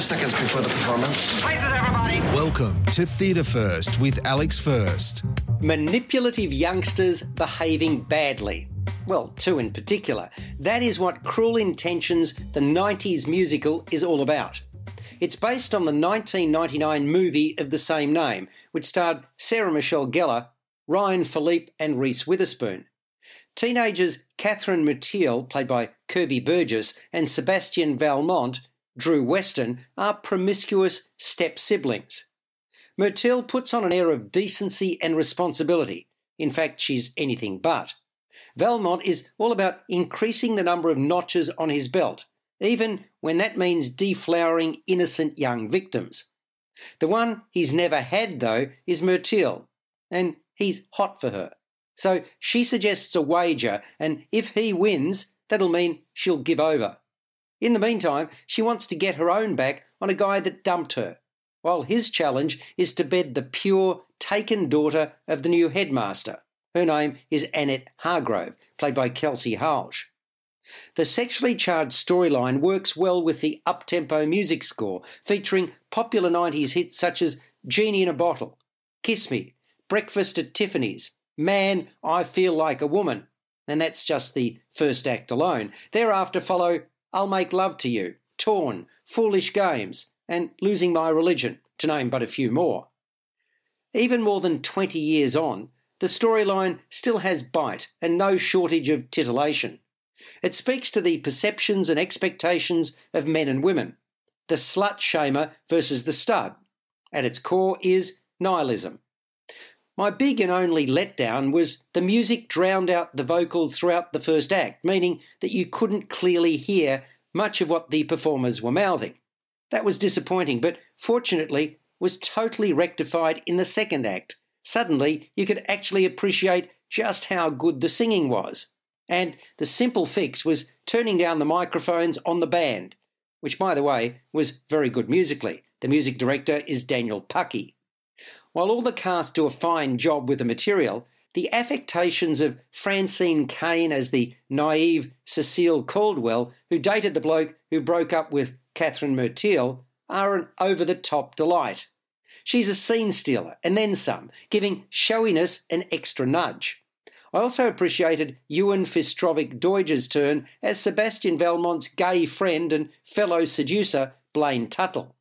Five seconds before the performance. Welcome to Theatre First with Alex First. Manipulative youngsters behaving badly. Well, two in particular. That is what Cruel Intentions, the 90s musical, is all about. It's based on the 1999 movie of the same name, which starred Sarah Michelle Gellar, Ryan Phillippe, and Reese Witherspoon. Teenagers Catherine Merteuil, played by Kirby Burgess, and Sebastian Valmont, Drew Weston, are promiscuous step siblings. Merteuil puts on an air of decency and responsibility. In fact, she's anything but. Valmont is all about increasing the number of notches on his belt, even when that means deflowering innocent young victims. The one he's never had, though, is Merteuil, and he's hot for her. So she suggests a wager, and if he wins, that'll mean she'll give over. In the meantime, she wants to get her own back on a guy that dumped her, while his challenge is to bed the pure, taken daughter of the new headmaster. Her name is Annette Hargrove, played by Kelsey Halsch. The sexually charged storyline works well with the up-tempo music score, featuring popular 90s hits such as Genie in a Bottle, Kiss Me, Breakfast at Tiffany's, Man, I Feel Like a Woman, and that's just the first act alone. Thereafter follow I'll Make Love to You, Torn, Foolish Games, and Losing My Religion, to name but a few more. Even more than 20 years on, the storyline still has bite and no shortage of titillation. It speaks to the perceptions and expectations of men and women, the slut shamer versus the stud. At its core is nihilism. My big and only letdown was the music drowned out the vocals throughout the first act, meaning that you couldn't clearly hear much of what the performers were mouthing. That was disappointing, but fortunately was totally rectified in the second act. Suddenly, you could actually appreciate just how good the singing was. And the simple fix was turning down the microphones on the band, which, by the way, was very good musically. The music director is Daniel Puckey. While all the cast do a fine job with the material, the affectations of Francine Kane as the naive Cecile Caldwell, who dated the bloke who broke up with Catherine Merteuil, are an over the top delight. She's a scene stealer, and then some, giving showiness an extra nudge. I also appreciated Ewan Fistrovic Doige's turn as Sebastian Valmont's gay friend and fellow seducer, Blaine Tuttle.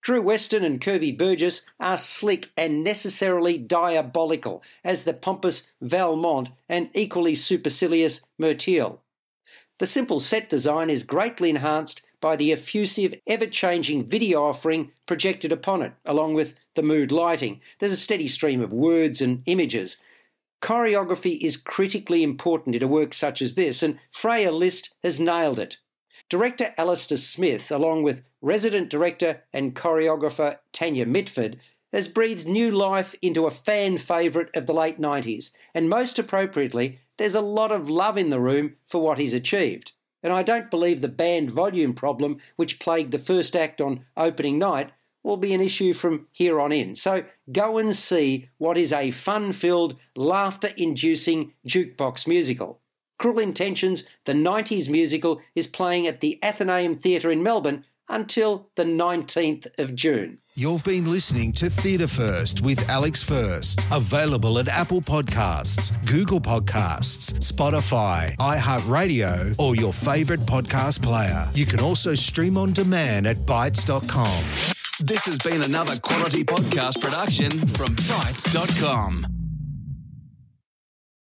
Drew Weston and Kirby Burgess are slick and necessarily diabolical as the pompous Valmont and equally supercilious Merteuil. The simple set design is greatly enhanced by the effusive, ever changing video offering projected upon it, along with the mood lighting. There's a steady stream of words and images. Choreography is critically important in a work such as this, and Freya List has nailed it. Director Alistair Smith, along with resident director and choreographer Tanya Mitford, has breathed new life into a fan favourite of the late 90s, and most appropriately, there's a lot of love in the room for what he's achieved. And I don't believe the band volume problem, which plagued the first act on opening night, will be an issue from here on in. So go and see what is a fun filled, laughter inducing jukebox musical. Cruel Intentions, the 90s musical, is playing at the Athenaeum Theatre in Melbourne until the 19th of June. You've been listening to Theatre First with Alex First. Available at Apple Podcasts, Google Podcasts, Spotify, iHeartRadio, or your favourite podcast player. You can also stream on demand at Bytes.com. This has been another quality podcast production from Bytes.com.